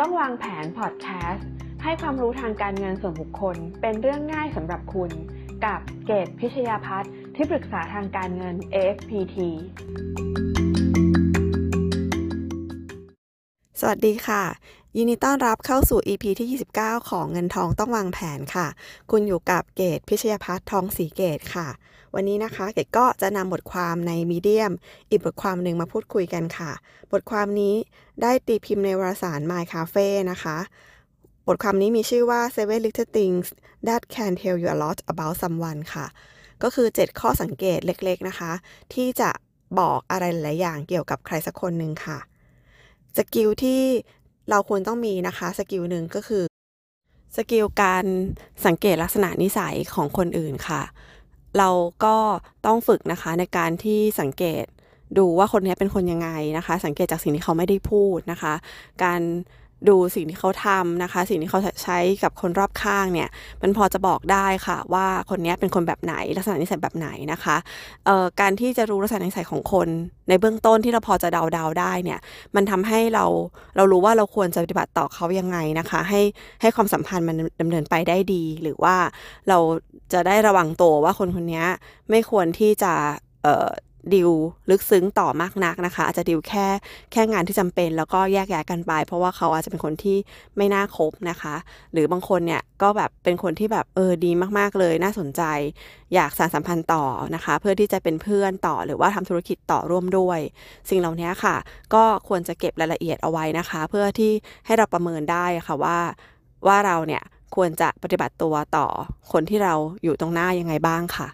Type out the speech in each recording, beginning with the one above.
ต้องวางแผนพอดแคสต์ให้ความรู้ทางการเงินส่วนบุคคล เป็นเรื่องง่ายสำหรับคุณ กับเกตพิชยาพัฒน์ที่ปรึกษาทางการเงิน AFPT วัสดีค่ะ ยินดีต้อนรับเข้าสู่ EP ที่ 29 ของเงินทองต้องวางแผนค่ะ คุณอยู่กับเกตพิชยพัฒน์ทองสีเกตค่ะ วันนี้นะคะเกตก็จะนำบทความในมีเดียม อีกบทความหนึ่งมาพูดคุยกันค่ะ บทความนี้ได้ตีพิมพ์ในวารสาร My Cafe นะคะ บทความนี้มีชื่อว่า Seven Little Things That Can Tell You a Lot About Someone ค่ะ ก็คือ 7 ข้อสังเกตเล็กๆนะคะ ที่จะบอกอะไรหลายอย่างเกี่ยวกับใครสักคนหนึ่งค่ะ skill ที่เราควรต้องมีนะคะ skill หนึ่งก็คือ skill การสังเกตลักษณะนิสัยของคนอื่นค่ะ เราก็ต้องฝึกนะคะในการที่สังเกตดูว่าคนนี้เป็นคนยังไงนะคะ สังเกตจากสิ่งที่เขาไม่ได้พูดนะคะ การ ดูสิ่งที่เขาทำนะคะ สิ่งที่เขาใช้กับคนรอบข้างเนี่ย มันพอจะบอกได้ค่ะ ว่าคนนี้เป็นคนแบบไหนลักษณะนิสัยแบบไหนนะคะการที่จะรู้ลักษณะนิสัยของคน ในเบื้องต้นที่เราพอจะเดาเดาได้เนี่ย มันทำให้เราเรารู้ว่าเราควรจะปฏิบัติต่อเขายังไงนะคะ ให้ให้ความสัมพันธ์มันดำเนินไปได้ดี หรือว่าเราจะได้ระวังตัวว่าคนคนนี้ไม่ควรที่จะ ดิวลึกซึ้งต่อมากนักนะคะ อาจจะดิวแค่แค่งานที่จำเป็น แล้วก็แยกย้ายกันไป เพราะว่าเขาอาจจะเป็นคนที่ไม่น่าคบนะคะ หรือบางคนเนี่ยก็แบบเป็นคนที่แบบเออดีมากๆเลย น่าสนใจ อยากสานสัมพันธ์ต่อนะคะ เพื่อที่จะเป็นเพื่อนต่อหรือว่าทำธุรกิจต่อร่วมด้วย สิ่งเหล่านี้ค่ะ ก็ควรจะเก็บรายละเอียดเอาไว้นะคะ เพื่อที่ให้เราประเมินได้ค่ะว่าว่าเราเนี่ยควรจะปฏิบัติตัวต่อคนที่เราอยู่ตรงหน้ายังไงบ้างค่ะ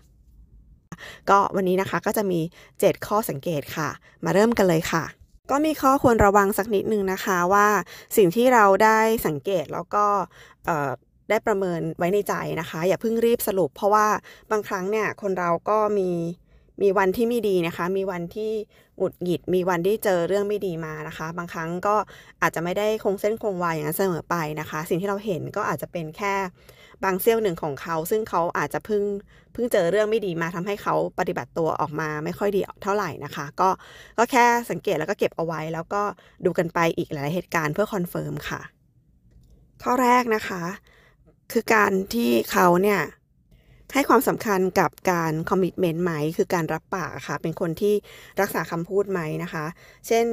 ก็วันนี้นะคะก็จะมี 7 ข้อสังเกตค่ะ มาเริ่มกันเลยค่ะก็มีข้อควรระวังสักนิดนึงนะคะว่าสิ่งที่เราได้สังเกตแล้วก็ได้ประเมินไว้ในใจนะคะ อย่าเพิ่งรีบสรุป เพราะว่าบางครั้งเนี่ยคนเราก็มี มีวันที่ไม่ดีนะคะ มีวันที่หงุดหงิด มีวันที่เจอเรื่องไม่ดีมานะคะ บางครั้งก็อาจจะไม่ได้คงเส้นคงวาอย่างนั้นเสมอไปนะคะ สิ่งที่เราเห็นก็อาจจะเป็นแค่บางเสี้ยวหนึ่งของเขา ซึ่งเขาอาจจะเพิ่งเพิ่งเจอเรื่องไม่ดีมาทำให้เขาปฏิบัติตัวออกมาไม่ค่อยดีเท่าไหร่นะคะ ก็ก็แค่สังเกตแล้วก็เก็บเอาไว้ แล้วก็ดูกันไปอีกหลายเหตุการณ์เพื่อ confirm ค่ะ ข้อแรกนะคะ คือการที่เขาเนี่ย ให้ความสำคัญกับการคอมมิชเมนต์ไหม คือการรับปากค่ะ เป็นคนที่รักษาคำพูดไหมนะคะ เช่น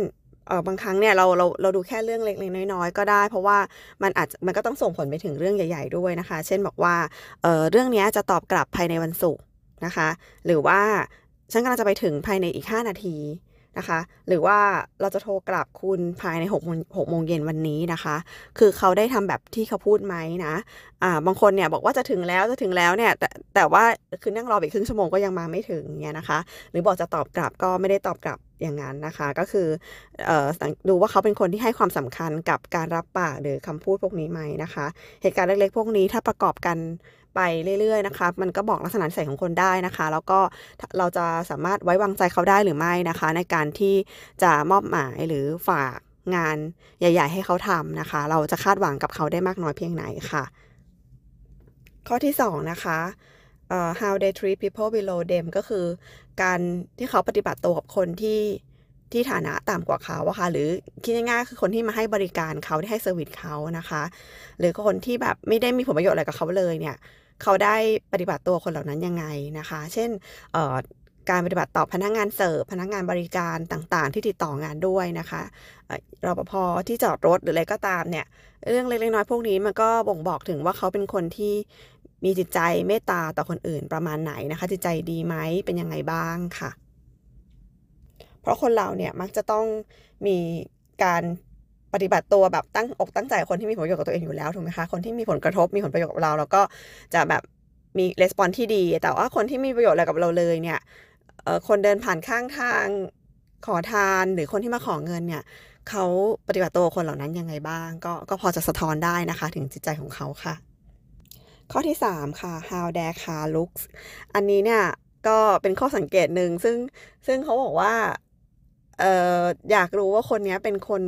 เออบางครั้งเนี่ยเราเราเราดูแค่เรื่องเล็กๆน้อยๆก็ได้ เพราะว่ามันอาจมันก็ต้องส่งผลไปถึงเรื่องใหญ่ ๆด้วยนะคะ เช่นบอกว่าเออเรื่องนี้จะตอบกลับภายในวันศุกร์นะคะ หรือว่าฉันกำลังจะไปถึงภายในอีก 5 นาที นะคะ หรือว่าเราจะโทรกลับคุณภายใน6โมงหกโมงเย็นวันนี้นะคะ คือเขาได้ทำแบบที่เขาพูดไหมนะอ่าบางคนเนี่ยบอกว่าจะถึงแล้วจะถึงแล้วเนี่ยแต่แต่ว่าคือนั่งรอไปครึ่งชั่วโมงก็ยังมาไม่ถึงเนี่ยนะคะ หรือบอกจะตอบกลับก็ไม่ได้ตอบกลับอย่างนั้นนะคะ ก็คือเอ่อดูว่าเขาเป็นคนที่ให้ความสำคัญกับการรับปากหรือคำพูดพวกนี้ไหมนะคะ เหตุการณ์เล็กๆพวกนี้ถ้าประกอบกัน ไปเรื่อยๆนะคะมันก็บอกลักษณะนิสัยของคนได้นะคะ แล้วก็เราจะสามารถไว้วางใจเขาได้หรือไม่นะคะ ในการที่จะมอบหมายหรือฝากงานใหญ่ ๆ ให้เขาทำนะคะ เราจะคาดหวังกับเขาได้มากน้อยเพียงไหนค่ะ ข้อที่สองนะคะ uh, how they treat people below them ก็คือ การที่เขาปฏิบัติตัวกับคนที่ที่ฐานะต่ำกว่าเขาอะค่ะหรือคิดง่ายๆคือคนที่มาให้บริการเขาที่ให้ service เขานะคะ หรือคนที่แบบไม่ได้มีผลประโยชน์อะไรกับเขาเลยเนี่ย เขาได้ปฏิบัติตัวคนเหล่านั้นยังไงนะคะ เช่นการปฏิบัติต่อพนักงานเสิร์ฟพนักงานบริการต่างๆ ที่ติดต่องานด้วยนะคะรปภที่จอดรถหรืออะไรก็ตามเนี่ย เรื่องเล็กๆน้อยๆพวกนี้มันก็บ่งบอกถึงว่าเขาเป็นคนที่มีจิตใจเมตตาต่อคนอื่นประมาณไหนนะคะ จิตใจดีไหมเป็นยังไงบ้างค่ะ เพราะคนเราเนี่ยมักจะต้องมีการ ฏิบัติตัวแบบตั้งอกตั้งใจคนที่มีผลประโยชน์กับตัวเองอยู่แล้วถูกไหมคะคนที่มีผลกระทบมีผลประโยชน์กับเราแล้วก็จะแบบมีレスปอนที่ดี แต่ว่าคนที่มีประโยชน์อะไรกับเราเลยเนี่ยคนเดินผ่านข้างทางขอทานหรือคนที่มาขอเงินเนี่ยเขาปฏิบัติตัวคนเหล่านั้นยังไงบ้าง ก็ก็พอจะสะท้อนได้นะคะ ถึงจิตใจของเขาค่ะ ข้อที่ 3 ค่ะ how their car looks อันนี้เนี่ยก็เป็นข้อสังเกตหนึ่งซึ่งซึ่งเขาบอกว่าเอออยากรู้ว่าคนนี้เป็นคน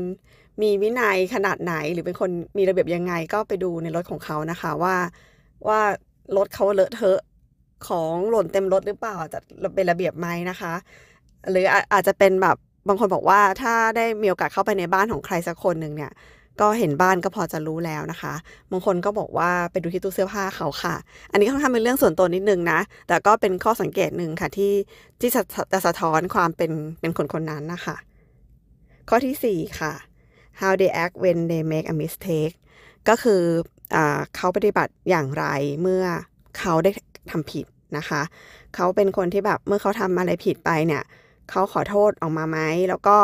มีวินัยขนาดไหน หรือเป็นคนมีระเบียบยังไงก็ไปดูในรถของเขานะคะว่าว่ารถเขาเลอะเทอะของหล่นเต็มรถหรือเปล่าจะเป็นระเบียบไหมนะคะ หรืออาจจะเป็นแบบบางคนบอกว่าถ้าได้มีโอกาสเข้าไปในบ้านของใครสักคนหนึ่งเนี่ยก็เห็นบ้านก็พอจะรู้แล้วนะคะ บางคนก็บอกว่าไปดูที่ตู้เสื้อผ้าเขาค่ะ อันนี้ค่อนข้างเป็นเรื่องส่วนตัวนิดนึงนะ แต่ก็เป็นข้อสังเกตหนึ่งค่ะที่ที่จะจะสะท้อนความเป็นเป็นคนคนนั้นนะคะ ข้อที่ 4 ค่ะ how they act when they make a mistake ก็คืออเขาปฏิบัติอย่างไรเมื่อเขาได้ทำผิดนะคะ เขาเป็นคนที่แบบเมื่อเขาทำอะไรผิดไปเนี่ย เขาขอโทษออกมาไหม แล้วก็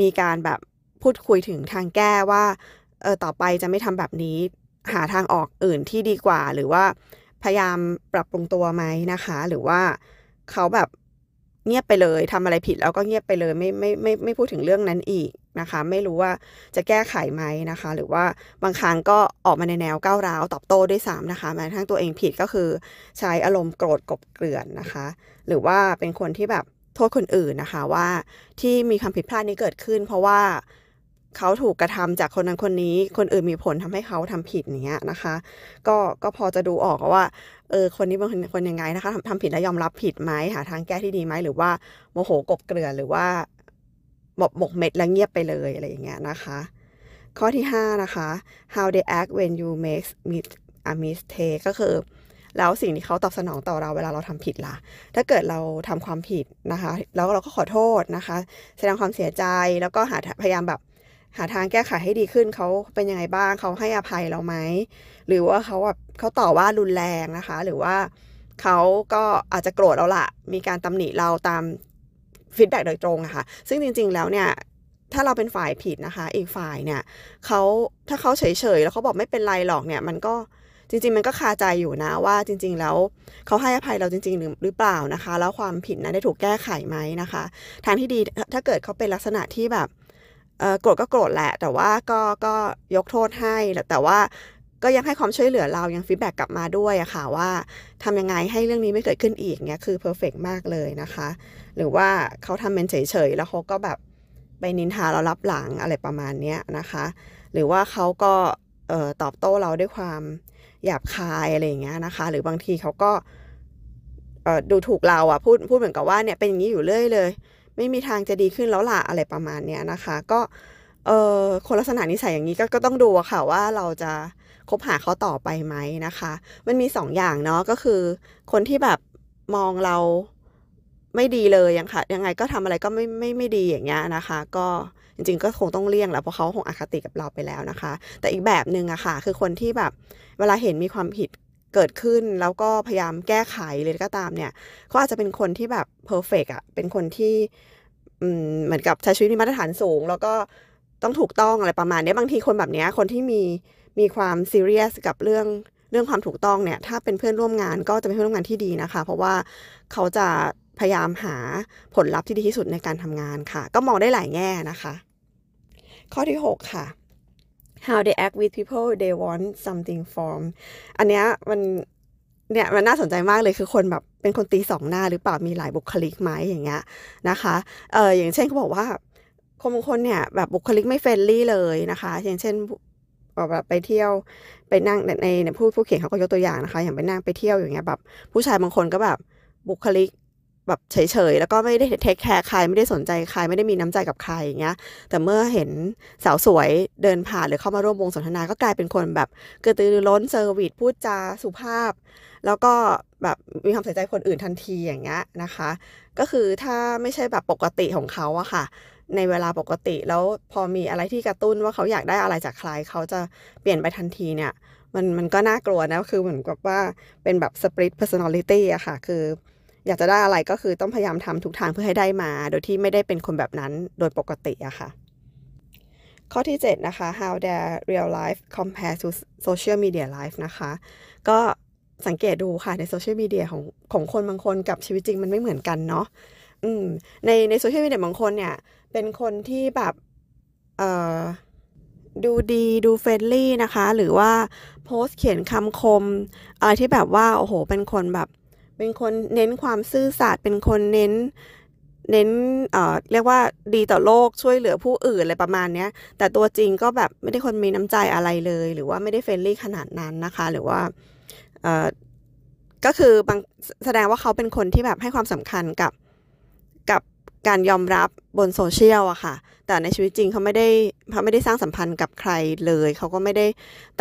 มีการแบบพูดคุยถึงทางแก้ว่า เออต่อไปจะไม่ทำแบบนี้ หาทางออกอื่นที่ดีกว่า หรือว่าพยายามปรับปรุงตัวไหมนะคะ หรือว่าเขาแบบ เงียบไปเลยทำอะไรผิดแล้วก็เงียบไปเลยไม่ไม่ไม่ไม่พูดถึงเรื่องนั้นอีกนะคะ ไม่รู้ว่าจะแก้ไขไหมนะคะ หรือว่าบางครั้งก็ออกมาในแนวก้าวร้าวตอบโต้ด้วยซ้ำนะคะแม้ทั้งตัวเองผิดก็คือใช้อารมณ์โกรธกบเกลื่อนนะคะ หรือว่าเป็นคนที่แบบโทษคนอื่นนะคะว่าที่มีความผิดพลาดนี้เกิดขึ้น เพราะว่า เขาถูกกระทำจากคนนั้นคนนี้ คนอื่นมีผลทำให้เขาทำผิดเงี้ยนะคะ ก็ก็พอจะดูออกว่าเออคนนี้เป็นคนคนยังไงนะคะทำทำผิดแล้วยอมรับผิดไหมหาทางแก้ที่ดีไหมหรือว่าโมโหกบเกลือหรือว่าหมกหมกเม็ดแล้วเงียบไปเลยอะไรอย่างเงี้ยนะคะ ข้อที่ 5 นะคะ how they act when you make a mistake ก็คือแล้วสิ่งที่เขาตอบสนองต่อเราเวลาเราทำผิดล่ะ ถ้าเกิดเราทำความผิดนะคะ แล้วเราก็ขอโทษนะคะ แสดงความเสียใจแล้วก็หาพยายามแบบ หาทางแก้ไขให้ดีขึ้นเขาเป็นยังไงบ้างเขาให้อภัยเราไหมหรือว่าเขาแบบเขาต่อว่ารุนแรงนะคะ หรือว่าเขาก็อาจจะโกรธเราละมีการตำหนิเราตามฟีดแบ็กโดยตรงอะคะ่ะซึ่งจริง ๆ แล้วเนี่ยถ้าเราเป็นฝ่ายผิดนะคะ อีกฝ่ายเนี่ยเขาถ้าเขาเฉยๆแล้วเขาบอกไม่เป็นไรหรอกเนี่ยมันก็จริง ๆ มันก็คาใจอยู่นะว่าจริง ๆ แล้วเขาให้อภัยเราจริง ๆ หรือหรือเปล่านะคะ แล้วความผิดนั้นได้ถูกแก้ไขไหมนะคะ ทางที่ดีถ้าเกิดเขาเป็นลักษณะที่แบบ โกรธก็โกรธแหละ แต่ว่าก็ก็ยกโทษให้แต่ว่าก็ยังให้ความช่วยเหลือเรายัง feedback กลับมาด้วยอะค่ะว่าทำยังไงให้เรื่องนี้ไม่เกิดขึ้นอีกเนี่ยคือ perfect มากเลยนะคะ หรือว่าเขาทำเป็นเฉยๆ แล้วเขาก็แบบไปนินทาเราลับหลังอะไรประมาณเนี้ยนะคะ หรือว่าเขาก็ตอบโต้เราด้วยความหยาบคายอะไรอย่างเงี้ยนะคะ หรือบางทีเขาก็ดูถูกเราอะพูดพูดเหมือนกับว่าเนี่ยเป็นอย่างนี้อยู่เรื่อยเลย ไม่มีทางจะดีขึ้นแล้วล่ะอะไรประมาณเนี้ยนะคะ ก็เออคนลักษณะนิสัยอย่างนี้ก็ก็ต้องดูอะค่ะว่าเราจะคบหาเขาต่อไปไหมนะคะ มันมีสองอย่างเนาะก็คือคนที่แบบมองเราไม่ดีเลยยังค่ะยังไงก็ทำอะไรก็ไม่ไม่ไม่ดีอย่างเงี้ยนะคะ ก็จริงๆก็คงต้องเลี่ยงแหละเพราะเขาคงอคติกับเราไปแล้วนะคะ แต่อีกแบบหนึ่งอะค่ะ คือคนที่แบบเวลาเห็นมีความผิด เกิดขึ้นแล้วก็พยายามแก้ไขเลยก็ตามเนี่ยเขาอาจจะเป็นคนที่แบบเพอร์เฟกอะเป็นคนที่เหมือนกับใช้ชีวิตมีมาตรฐานสูง แล้วก็ต้องถูกต้องอะไรประมาณนี้บางทีคนแบบนี้คนที่มีมีความซีเรียสกับเรื่องเรื่องความถูกต้องเนี่ย ถ้าเป็นเพื่อนร่วมงานก็จะเป็นเพื่อนร่วมงานที่ดีนะคะ เพราะว่าเขาจะพยายามหาผลลัพธ์ที่ดีที่สุดในการทำงานค่ะ ก็มองได้หลายแง่นะคะ ข้อที่ 6 ค่ะ how they act with people they want something from อันเนี้ยมันเนี่ยมันน่าสนใจมากเลยคือคนแบบเป็นคนตีสองหน้าหรือเปล่ามีหลายบุคลิกไหมอย่างเงี้ยนะคะเอออย่างเช่นเขาบอกว่าคนบางคนเนี่ยแบบบุคลิกไม่ friendly เลยนะคะ อย่างเช่นแบบไปเที่ยวไปนั่งในในผู้ผู้เขียนเขาก็ยกตัวอย่างนะคะ อย่างไปนั่งไปเที่ยวอย่างเงี้ยแบบผู้ชายบางคนก็แบบบุคลิก แบบเฉยๆ แล้วก็ไม่ได้ take care ใครไม่ได้สนใจใครไม่ได้มีน้ำใจกับใครอย่างเงี้ย แต่เมื่อเห็นสาวสวยเดินผ่านหรือเข้ามาร่วมวงสนทนา ก็กลายเป็นคนแบบกระตือรือร้น service พูดจาสุภาพ แล้วก็แบบมีความใส่ใจคนอื่นทันทีอย่างเงี้ยนะคะ ก็คือถ้าไม่ใช่แบบปกติของเขาอะค่ะ ในเวลาปกติแล้วพอมีอะไรที่กระตุ้นว่าเขาอยากได้อะไรจากใครเขาจะเปลี่ยนไปทันทีเนี่ยมันมันก็น่ากลัวนะคือเหมือนกับว่าเป็นแบบ split personality อะค่ะ คือ อยากจะได้อะไรก็คือต้องพยายามทำทุกทางเพื่อให้ได้มา โดยที่ไม่ได้เป็นคนแบบนั้นโดยปกติอะค่ะ ข้อที่ 7 นะคะ how their real life compare to social media life นะคะ ก็สังเกตดูค่ะในโซเชียลมีเดียของของคนบางคนกับชีวิตจริงมันไม่เหมือนกันเนาะอืมในในโซเชียลมีเดียบางคนเนี่ย เป็นคนที่แบบเอ่อดูดีดู friendly นะคะ หรือว่าโพสต์เขียนคำคม อะไรที่แบบว่า โอ้โห เป็นคนแบบ เป็นคนเน้นความซื่อสัตย์เป็นคนเน้นเน้นเอ่อเรียกว่าดีต่อโลกช่วยเหลือผู้อื่นอะไรประมาณเนี้ย แต่ตัวจริงก็แบบไม่ได้คนมีน้ำใจอะไรเลย หรือว่าไม่ได้ friendly ขนาดนั้นนะคะ หรือว่าเอ่อก็คือบางแสดงว่าเขาเป็นคนที่แบบให้ความสำคัญกับกับ การยอมรับบนโซเชียลอะค่ะ แต่ในชีวิตจริงเขาไม่ได้เขาไม่ได้สร้างสัมพันธ์กับใครเลย เขาก็ไม่ได้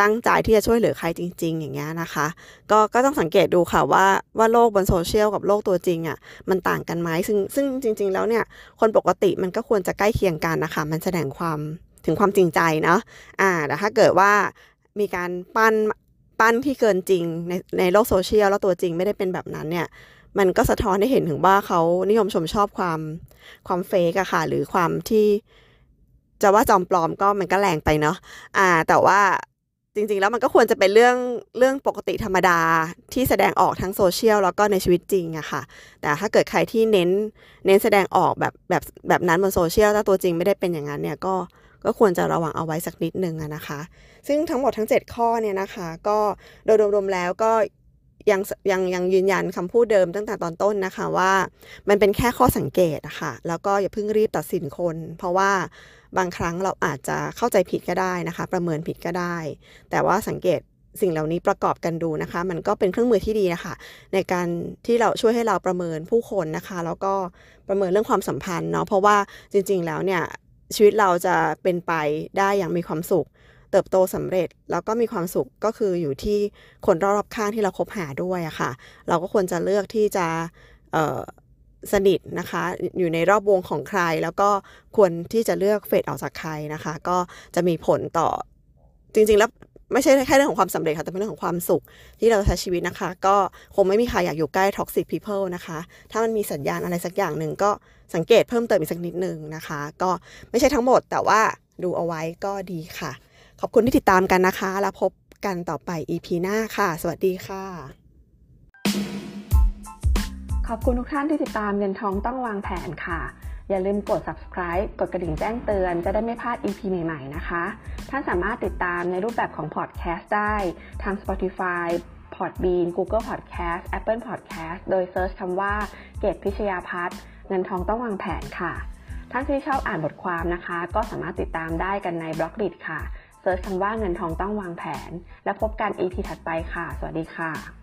ตั้งใจที่จะช่วยเหลือใครจริง ๆ อย่างเงี้ยนะคะ ก็ก็ต้องสังเกตดูค่ะว่าว่าโลกบนโซเชียลกับโลกตัวจริงอะมันต่างกันไหมซึ่งซึ่งจริง ๆ แล้วเนี่ยคนปกติมันก็ควรจะใกล้เคียงกันนะคะ มันแสดงความถึงความจริงใจเนาะอ่าแต่ถ้าเกิดว่ามีการปั้นปั้นที่เกินจริงในในโลกโซเชียลแล้วตัวจริงไม่ได้เป็นแบบนั้นเนี่ย มันก็สะท้อนให้เห็นถึงว่าเขานิยมชมชอบความความเฟกอะค่ะ หรือความที่จะว่าจอมปลอมก็มันก็แรงไปเนาะอ่า แต่ว่าจริงๆ แล้วมันก็ควรจะเป็นเรื่องเรื่องปกติธรรมดาที่แสดงออกทั้งโซเชียลแล้วก็ในชีวิตจริงอะค่ะ แต่ถ้าเกิดใครที่เน้นเน้นแสดงออกแบบแบบแบบนั้นบนโซเชียลถ้าตัวจริงไม่ได้เป็นอย่างนั้นเนี่ยก็ก็ควรจะระวังเอาไว้สักนิดนึงอะนะคะ ซึ่งทั้งหมดทั้ง 7 ข้อเนี่ยนะคะ ก็โดยรวมๆแล้วก็ ยังยังยังยืนยันคำพูดเดิมตั้งแต่ตอนต้นนะคะว่ามันเป็นแค่ข้อสังเกตะค่ะแล้วก็อย่าเพิ่งรีบตัดสินคน เพราะว่าบางครั้งเราอาจจะเข้าใจผิดก็ได้นะคะ ประเมินผิดก็ได้ แต่ว่าสังเกตสิ่งเหล่านี้ประกอบกันดูนะคะ มันก็เป็นเครื่องมือที่ดีนะคะ ในการที่เราช่วยให้เราประเมินผู้คนนะคะ แล้วก็ประเมินเรื่องความสัมพันธ์เนาะเพราะว่าจริง ๆ แล้วเนี่ยชีวิตเราจะเป็นไปได้อย่างมีความสุข เติบโตสำเร็จแล้วก็มีความสุขก็คืออยู่ที่คนรอบๆข้างที่เราคบหาด้วยอะค่ะ เราก็ควรจะเลือกที่จะสนิทนะคะ อยู่ในรอบวงของใคร แล้วก็ควรที่จะเลือกเฟดออกจากใครนะคะ ก็จะมีผลต่อจริง ๆ แล้วไม่ใช่แค่เรื่องของความสำเร็จค่ะ แต่เป็นเรื่องของความสุขที่เราใช้ชีวิตนะคะ ก็คงไม่มีใครอยากอยู่ใกล้ toxic people นะคะ ถ้ามันมีสัญญาณอะไรสักอย่างหนึ่งก็สังเกตเพิ่มเติมอีกสักนิดนึงนะคะ ก็ไม่ใช่ทั้งหมดแต่ว่าดูเอาไว้ก็ดีค่ะ ขอบคุณที่ติดตามกันนะคะ แล้วพบกันต่อไป EP หน้าค่ะ สวัสดีค่ะ ขอบคุณทุกท่านที่ติดตามเงินทองต้องวางแผนค่ะ อย่าลืมกด subscribe กดกระดิ่งแจ้งเตือนจะได้ไม่พลาด EP ใหม่ๆนะคะ ท่านสามารถติดตามในรูปแบบของ podcast ได้ทาง Spotify Podbean Google Podcast Apple Podcast โดย search คำว่าเกตพิชยาพัฒน์เงินทองต้องวางแผนค่ะ ท่านที่ชอบอ่านบทความนะคะ ก็สามารถติดตามได้กันใน Blockdit ค่ะ search คำว่าเงินทองต้องวางแผน แล้วพบกัน EP ถัดไปค่ะ สวัสดีค่ะ